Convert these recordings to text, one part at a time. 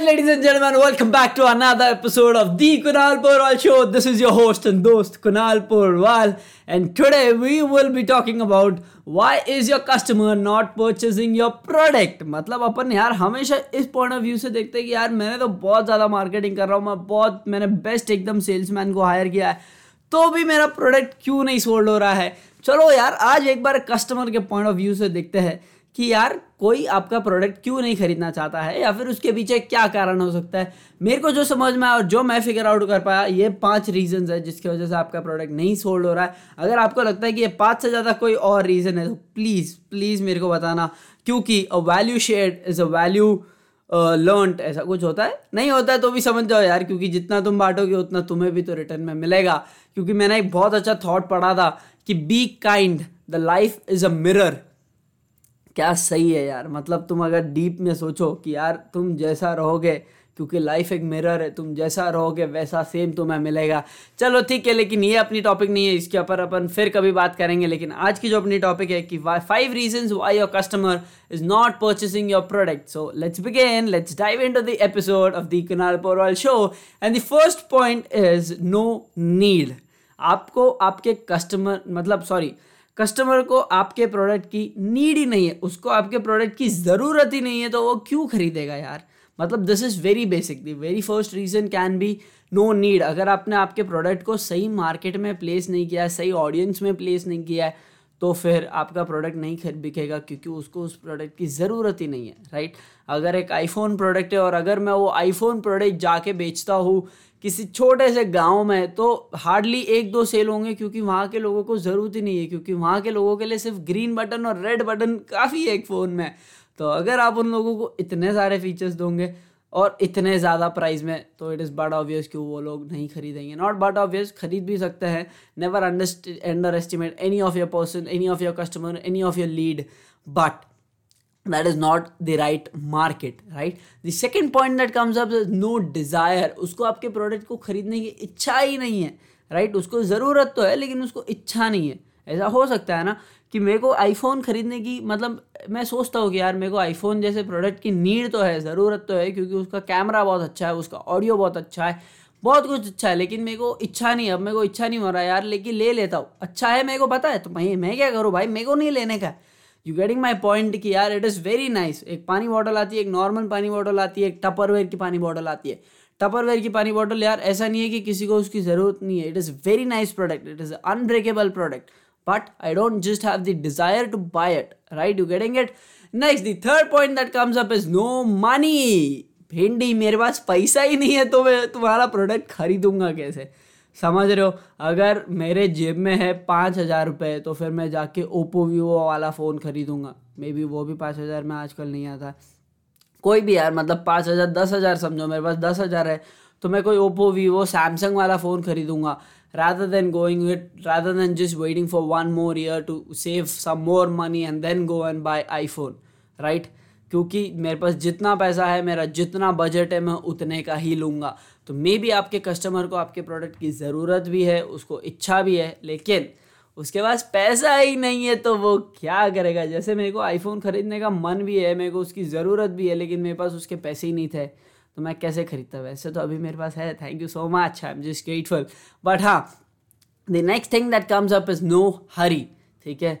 right, ladies and gentlemen, welcome back to another episode of the Kunal Purwal Show. This is your host and host Kunal Purwal, and today we will be talking about why is your customer not purchasing your product. मतलब अपन यार हमेशा इस point of view से देखते हैं कि यार मैंने तो बहुत ज़्यादा मार्केटिंग कर रहा हूँ मैं बहुत मैंने बेस्ट एकदम सेल्समैन को हायर किया है तो भी मेरा प्रोडक्ट क्यों नहीं सोल्ड हो रहा है चलो यार आज एक बार कस्टमर के पॉइंट ऑफ़ व्यू से देखते हैं कि यार कोई आपका प्रोडक्ट क्यों नहीं खरीदना चाहता है? या फिर उसके पीछे क्या कारण हो सकता है? मेरे को जो समझ में आया और जो मैं फिगर आउट कर पाया, ये पाँच रीजन है जिसकी वजह से आपका प्रोडक्ट नहीं सोल्ड हो रहा है। अगर आपको लगता है कि ये पाँच से ज़्यादा कोई और रीज़न है तो प्लीज़ प्लीज़ मेरे को बताना। क्योंकि a value shared is a value learned ऐसा कुछ होता है? नहीं होता है तो भी समझ जाओ यार, क्योंकि जितना तुम बांटोगे, उतना तुम्हें भी तो रिटर्न में मिलेगा। क्योंकि मैंने एक बहुत अच्छा थॉट पढ़ा था कि be kind the life is a mirror क्या सही है यार? मतलब तुम अगर डीप में सोचो कि यार तुम जैसा रहोगे, क्योंकि लाइफ एक मिरर है, तुम जैसा रहोगे, वैसा सेम तुम्हें मिलेगा। चलो ठीक है, लेकिन ये अपनी टॉपिक नहीं है, इसके ऊपर अपन फिर कभी बात करेंगे। लेकिन आज की जो अपनी टॉपिक है कि five reason why your customer is not purchasing your product so let's begin let's dive in to the episode of the Kunal Porwal show and the first point is no need आपको आपके customer मतलब sorry customer को आपके product की need ही नहीं है, उसको आपके प्रोडक्ट की ज़रूरत ही नहीं है तो वो क्यों खरीदेगा यार? मतलब this is very basic the very first reason can be no need अगर आपने आपके प्रोडक्ट को सही मार्केट में प्लेस नहीं किया है, सही ऑडियंस में प्लेस नहीं किया है तो फिर आपका प्रोडक्ट नहीं खरीद बिकेगा, क्योंकि उसको उस प्रोडक्ट की ज़रूरत ही नहीं है राइट अगर एक आईफोन प्रोडक्ट है और अगर मैं वो आईफोन प्रोडक्ट जाके बेचता हूँ किसी छोटे से गाँव में तो हार्डली एक दो सेल होंगे क्योंकि वहाँ के लोगों को ज़रूरत ही नहीं है, क्योंकि वहाँ के लोगों के लिए सिर्फ़ ग्रीन बटन और रेड बटन काफ़ी है एक फ़ोन में। तो अगर आप उन लोगों को इतने सारे फीचर्स दोगे और इतने ज़्यादा प्राइस में तो इट इज़ बट ऑब्वियस कि वो लोग नहीं खरीदेंगे। नॉट बट ऑब्वियस खरीद भी सकते हैं। Never underestimate any of your person any of your customer any of your lead but that is not the right market, right? The second point that comes up is no desire. उसको आपके product को खरीदने की इच्छा ही नहीं है right right? उसको ज़रूरत तो है, लेकिन उसको इच्छा नहीं है। ऐसा हो सकता है ना कि मेरे को आईफोन खरीदने की मतलब मैं सोचता हूँ कि यार मेरे को आईफोन जैसे प्रोडक्ट की नीड तो है, ज़रूरत तो है, क्योंकि उसका कैमरा बहुत अच्छा है, उसका ऑडियो बहुत अच्छा है, बहुत कुछ अच्छा है, लेकिन मेरे को इच्छा नहीं अब मेरे को इच्छा नहीं हो रहा यार लेकिन ले लेता हूँ। अच्छा है मेरे को पता है तो मैं मैं क्या करूँ भाई? मेरे को नहीं लेने का यू गेटिंग माई पॉइंट कि यार इट इज़ वेरी नाइस एक पानी बॉटल आती है एक नॉर्मल पानी बॉटल आती है एक टपरवेयर की पानी बॉटल आती है टपरवेयर की पानी बॉटल यार ऐसा नहीं है कि किसी को उसकी ज़रूरत नहीं है it is very nice product it is unbreakable product but I don't just have the desire to buy it, right? You getting it? Next, the third point that comes up is no money. भिंडी मेरे पास पैसा ही नहीं है तो मैं तुम्हारा product खरीदूँगा कैसे समझ रहे हो? अगर मेरे जेब में है पाँच हज़ार रुपये तो फिर मैं जाके ओप्पो, वीवो वाला फ़ोन खरीदूँगा। मे बी वो भी पाँच हज़ार में आजकल नहीं आता। कोई भी यार मतलब पाँच हज़ार, दस हज़ार समझो, मेरे पास दस हज़ार है तो मैं कोई ओप्पो, वीवो, सैमसंग वाला फ़ोन खरीदूँगा। Rather than going with, rather than just waiting for one more year to save some more money and then go and buy iphone, right? क्योंकि मेरे पास जितना पैसा है, मेरा जितना बजट है, मैं उतने का ही लूँगा। तो मे भी आपके कस्टमर को आपके प्रोडक्ट की ज़रूरत भी है, उसको इच्छा भी है, लेकिन उसके पास पैसा ही नहीं है तो वो क्या करेगा? जैसे मेरे को आईफोन ख़रीदने का मन भी है, मेरे को उसकी ज़रूरत भी है, लेकिन मेरे पास उसके पैसे ही नहीं थे तो मैं कैसे खरीदता? वैसे तो अभी मेरे पास है thank you so much I am just grateful but हाँ the next thing that comes up is no hurry ठीक है?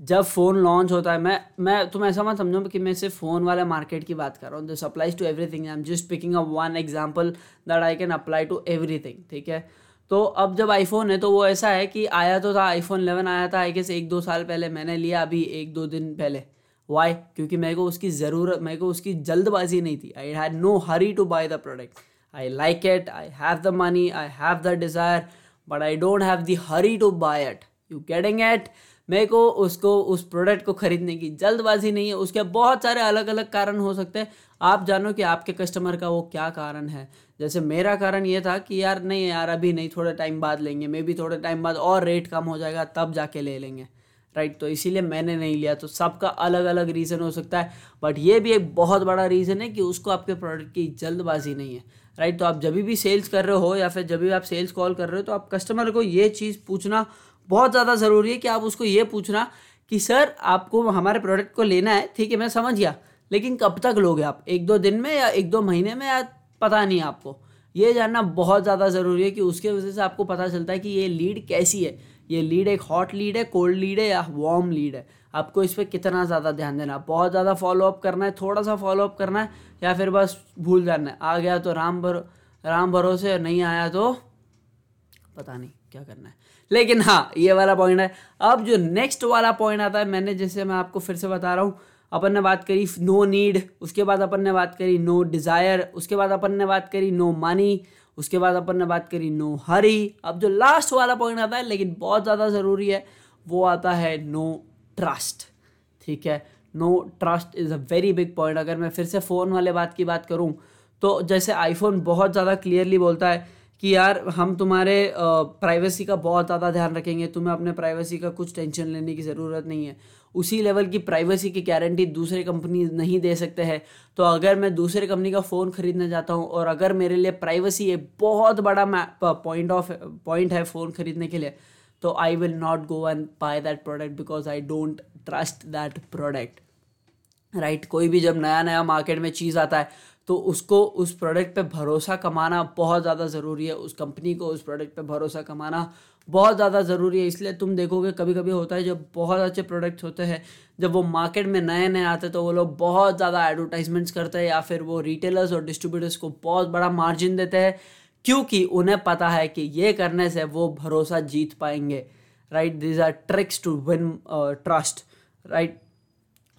जब फ़ोन लॉन्च होता है, मैं मैं, तुम ऐसा मत समझो कि मैं सिर्फ़ फ़ोन वाले मार्केट की बात कर रहा हूँ। This applies to everything I am just picking up one example that I can apply to everything ठीक है? तो अब जब आईफोन है तो वो ऐसा है कि आया तो था आईफोन 11 आया था आई गेस एक दो साल पहले मैंने लिया, अभी एक दो दिन पहले। वाई क्योंकि मेरे को उसकी ज़रूरत मेरे को उसकी जल्दबाजी नहीं थी। I had no hurry to buy the product I like it I have the money I have the desire but I don't have the hurry to buy it you getting it मेरे को उसको, उस product को खरीदने की जल्दबाजी नहीं है। उसके बहुत सारे अलग अलग कारण हो सकते हैं। आप जानो कि आपके कस्टमर का वो क्या कारण है। जैसे मेरा कारण ये था कि यार, नहीं यार, अभी नहीं, थोड़े टाइम बाद लेंगे। मे भी थोड़े टाइम बाद और रेट कम हो जाएगा, तब जाके ले लेंगे। राइट तो इसीलिए मैंने नहीं लिया। तो सबका अलग अलग रीज़न हो सकता है। बट ये भी एक बहुत बड़ा रीज़न है कि उसको आपके प्रोडक्ट की जल्दबाजी नहीं है। राइट तो आप जब भी सेल्स कर रहे हो या फिर जब भी आप सेल्स कॉल कर रहे हो तो आप कस्टमर को ये चीज़ पूछना बहुत ज़्यादा ज़रूरी है कि आप उसको ये पूछना कि, सर, आपको हमारे प्रोडक्ट को लेना है। ठीक है, मैं समझ गया। लेकिन कब तक लोगे आप? एक दो दिन में या एक दो महीने में या पता नहीं आपको? ये जानना बहुत ज़्यादा ज़रूरी है कि उसके वजह से आपको पता चलता है कि ये लीड कैसी है। ये लीड एक हॉट लीड है कोल्ड लीड है या वार्म लीड है। आपको इस पर कितना ज़्यादा ध्यान देना बहुत ज़्यादा फॉलोअप करना है, थोड़ा सा फॉलोअप करना है या फिर बस भूल जाना है? आ गया तो राम भरो, राम भरोसे नहीं आया तो पता नहीं क्या करना है। लेकिन हाँ ये वाला पॉइंट है। अब जो नेक्स्ट वाला पॉइंट आता है, मैंने जैसे मैं आपको फिर से बता रहा हूँ, अपन ने बात करी नो नीड उसके बाद अपन ने बात करी नो डिज़ायर उसके बाद अपन ने बात करी नो मनी उसके बाद अपन ने बात करी नो हरी अब जो लास्ट वाला पॉइंट आता है, लेकिन बहुत ज़्यादा ज़रूरी है, वो आता है नो ट्रस्ट ठीक है? No trust is a very big point अगर मैं फिर से फ़ोन वाले बात की बात करूँ तो जैसे आईफोन बहुत ज़्यादा क्लियरली बोलता है कि यार, हम तुम्हारे प्राइवेसी का बहुत ज़्यादा ध्यान रखेंगे, तुम्हें अपने प्राइवेसी का कुछ टेंशन लेने की ज़रूरत नहीं है। उसी लेवल की प्राइवेसी की गारंटी दूसरे कंपनी नहीं दे सकते हैं। तो अगर मैं दूसरे कंपनी का फ़ोन खरीदने जाता हूँ, और अगर मेरे लिए प्राइवेसी एक बहुत बड़ा पॉइंट ऑफ़ पॉइंट है फ़ोन खरीदने के लिए तो I will not go and buy that product because I don't trust that product right कोई भी जब नया नया मार्केट में चीज़ आता है तो उसको उस प्रोडक्ट पे भरोसा कमाना बहुत ज़्यादा ज़रूरी है। उस कंपनी को उस प्रोडक्ट पे भरोसा कमाना बहुत ज़्यादा ज़रूरी है। इसलिए तुम देखोगे कभी कभी होता है जब बहुत अच्छे प्रोडक्ट्स होते हैं, जब वो मार्केट में नए नए आते तो वो लोग बहुत ज़्यादा एडवर्टाइजमेंट्स करते हैं या फिर वो रिटेलर्स और डिस्ट्रीब्यूटर्स को बहुत बड़ा मार्जिन देते हैं, क्योंकि उन्हें पता है कि ये करने से वो भरोसा जीत पाएँगे। Right these are tricks to win trust right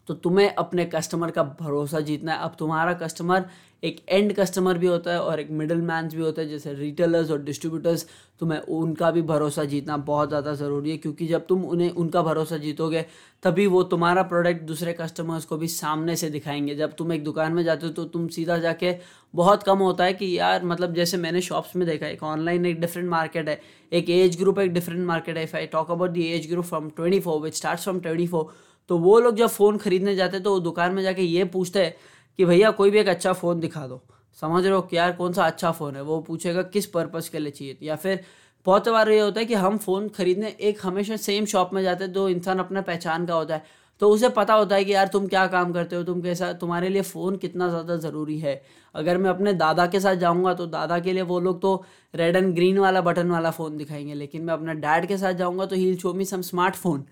तो तुम्हें अपने कस्टमर का भरोसा जीतना है। अब तुम्हारा कस्टमर एक एंड कस्टमर भी होता है और एक मिडल मैन भी होता है, जैसे रिटेलर्स और डिस्ट्रीब्यूटर्स तुम्हें उनका भी भरोसा जीतना बहुत ज़्यादा ज़रूरी है। क्योंकि जब तुम उन्हें, उनका भरोसा जीतोगे, तभी वो तुम्हारा प्रोडक्ट दूसरे कस्टमर्स को भी सामने से दिखाएँगे। जब तुम एक दुकान में जाते हो तो तुम सीधा जाके बहुत कम होता है कि यार मतलब जैसे मैंने शॉप्स में देखा एक ऑनलाइन एक डिफरेंट मार्केट है, एक एज ग्रुप एक डिफरेंट मार्केट है। If I talk about the age group from twenty four which start from twenty four तो वो लोग जब फ़ोन खरीदने जाते हैं तो वो दुकान में जाके ये पूछते हैं कि भैया, कोई भी एक अच्छा फ़ोन दिखा दो। समझ रहे हो कि यार, कौन सा अच्छा फ़ोन है? वो पूछेगा, किस पर्पज़ के लिए चाहिए? या फिर बहुत बार ये होता है कि हम फ़ोन खरीदने एक हमेशा सेम शॉप में जाते हैं तो इंसान अपना पहचान का होता है। तो उसे पता होता है कि यार, तुम क्या काम करते हो? तुम कैसा, तुम्हारे लिए फ़ोन कितना ज़्यादा ज़रूरी है? अगर मैं अपने दादा के साथ जाऊँगा तो दादा के लिए वो लोग तो रेड एंड ग्रीन वाला बटन वाला फ़ोन दिखाएँगे। लेकिन मैं अपने डैड के साथ जाऊँगा तो he show me some smartphone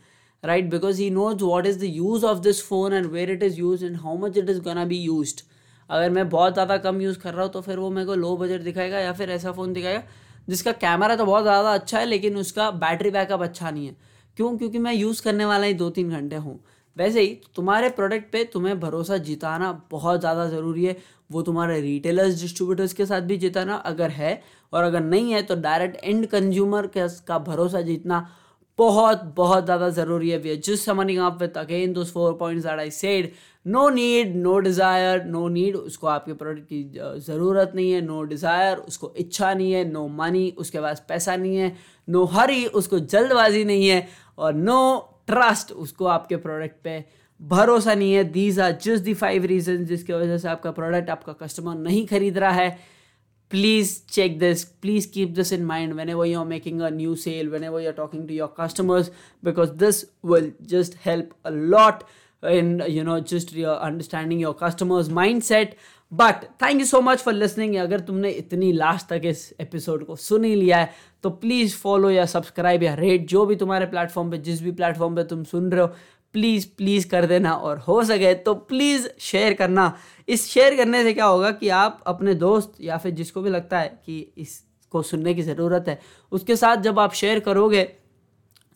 right? Because he knows what is the use of this phone and where it is used and how much it is gonna be used. अगर मैं बहुत ज़्यादा कम यूज़ कर रहा हूँ तो फिर वो मेरे को लो बजट दिखाएगा या फिर ऐसा फ़ोन दिखाएगा, जिसका कैमरा तो बहुत ज़्यादा अच्छा है, लेकिन उसका बैटरी बैकअप अच्छा नहीं है। क्यों? क्योंकि मैं यूज़ करने वाला ही दो तीन घंटे हूँ। वैसे ही, तुम्हारे प्रोडक्ट पे तुम्हें भरोसा जिताना बहुत ज़्यादा ज़रूरी है। वो तुम्हारे रिटेलर्स डिस्ट्रीब्यूटर्स के साथ भी जिताना अगर है, और अगर नहीं है तो डायरेक्ट एंड कंज्यूमर का भरोसा जीतना बहुत बहुत ज़्यादा ज़रूरी है we are just summing up with again those four points that I said no need no desire no need उसको आपके प्रोडक्ट की ज़रूरत नहीं है नो no डिज़ायर उसको इच्छा नहीं है नो no मनी उसके पास पैसा नहीं है नो no हरी उसको जल्दबाजी नहीं है और नो no ट्रस्ट उसको आपके प्रोडक्ट पे भरोसा नहीं है. These are just the five reason जिसकी वजह से आपका प्रोडक्ट आपका कस्टमर नहीं खरीद रहा है. Please check this please keep this in mind whenever you're making a new sale whenever you're talking to your customers because this will just help a lot in you know just your understanding your customers mindset but thank you so much for listening अगर तुमने इतनी last तक इस episode को सुन ही लिया है तो please follow या सब्सक्राइब या रेट जो भी तुम्हारे प्लेटफॉर्म पे जिस भी प्लेटफॉर्म पे तुम सुन रहे हो प्लीज़ प्लीज़ कर देना और हो सके तो प्लीज़ शेयर करना। इस शेयर करने से क्या होगा कि आप अपने दोस्त या फिर जिसको भी लगता है कि इसको सुनने की ज़रूरत है, उसके साथ जब आप शेयर करोगे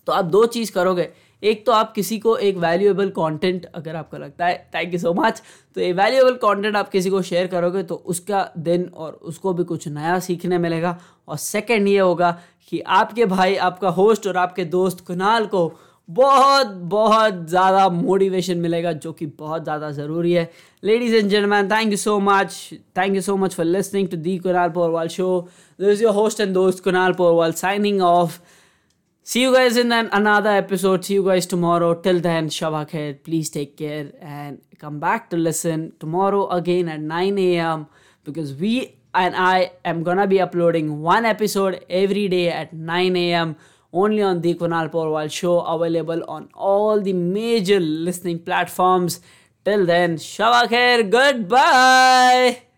तो आप दो चीज़ करोगे। एक तो आप किसी को एक वैल्यूएबल कंटेंट अगर आपको लगता है थैंक यू सो मच तो ये वैल्यूएबल कंटेंट आप किसी को शेयर करोगे तो उसका दिन और उसको भी कुछ नया सीखने मिलेगा। और सेकंड ये होगा कि आपके भाई, आपका होस्ट और आपके दोस्त कुनाल को बहुत बहुत ज़्यादा मोटिवेशन मिलेगा, जो कि बहुत ज़्यादा ज़रूरी है। Ladies and gentleman thank you so much thank you so much for listening to the Kunal Porwal show this your host and दोस्त Kunal Porwal signing off see you guys in then another episode see you guys tomorrow till then Shaba Kher please take care and come back to listen tomorrow again at nine A M because we and I am gonna be uploading one episode every day at nine A M only on the Kunal Porwal show, available on all the major listening platforms. Till then, Shava Khair, goodbye.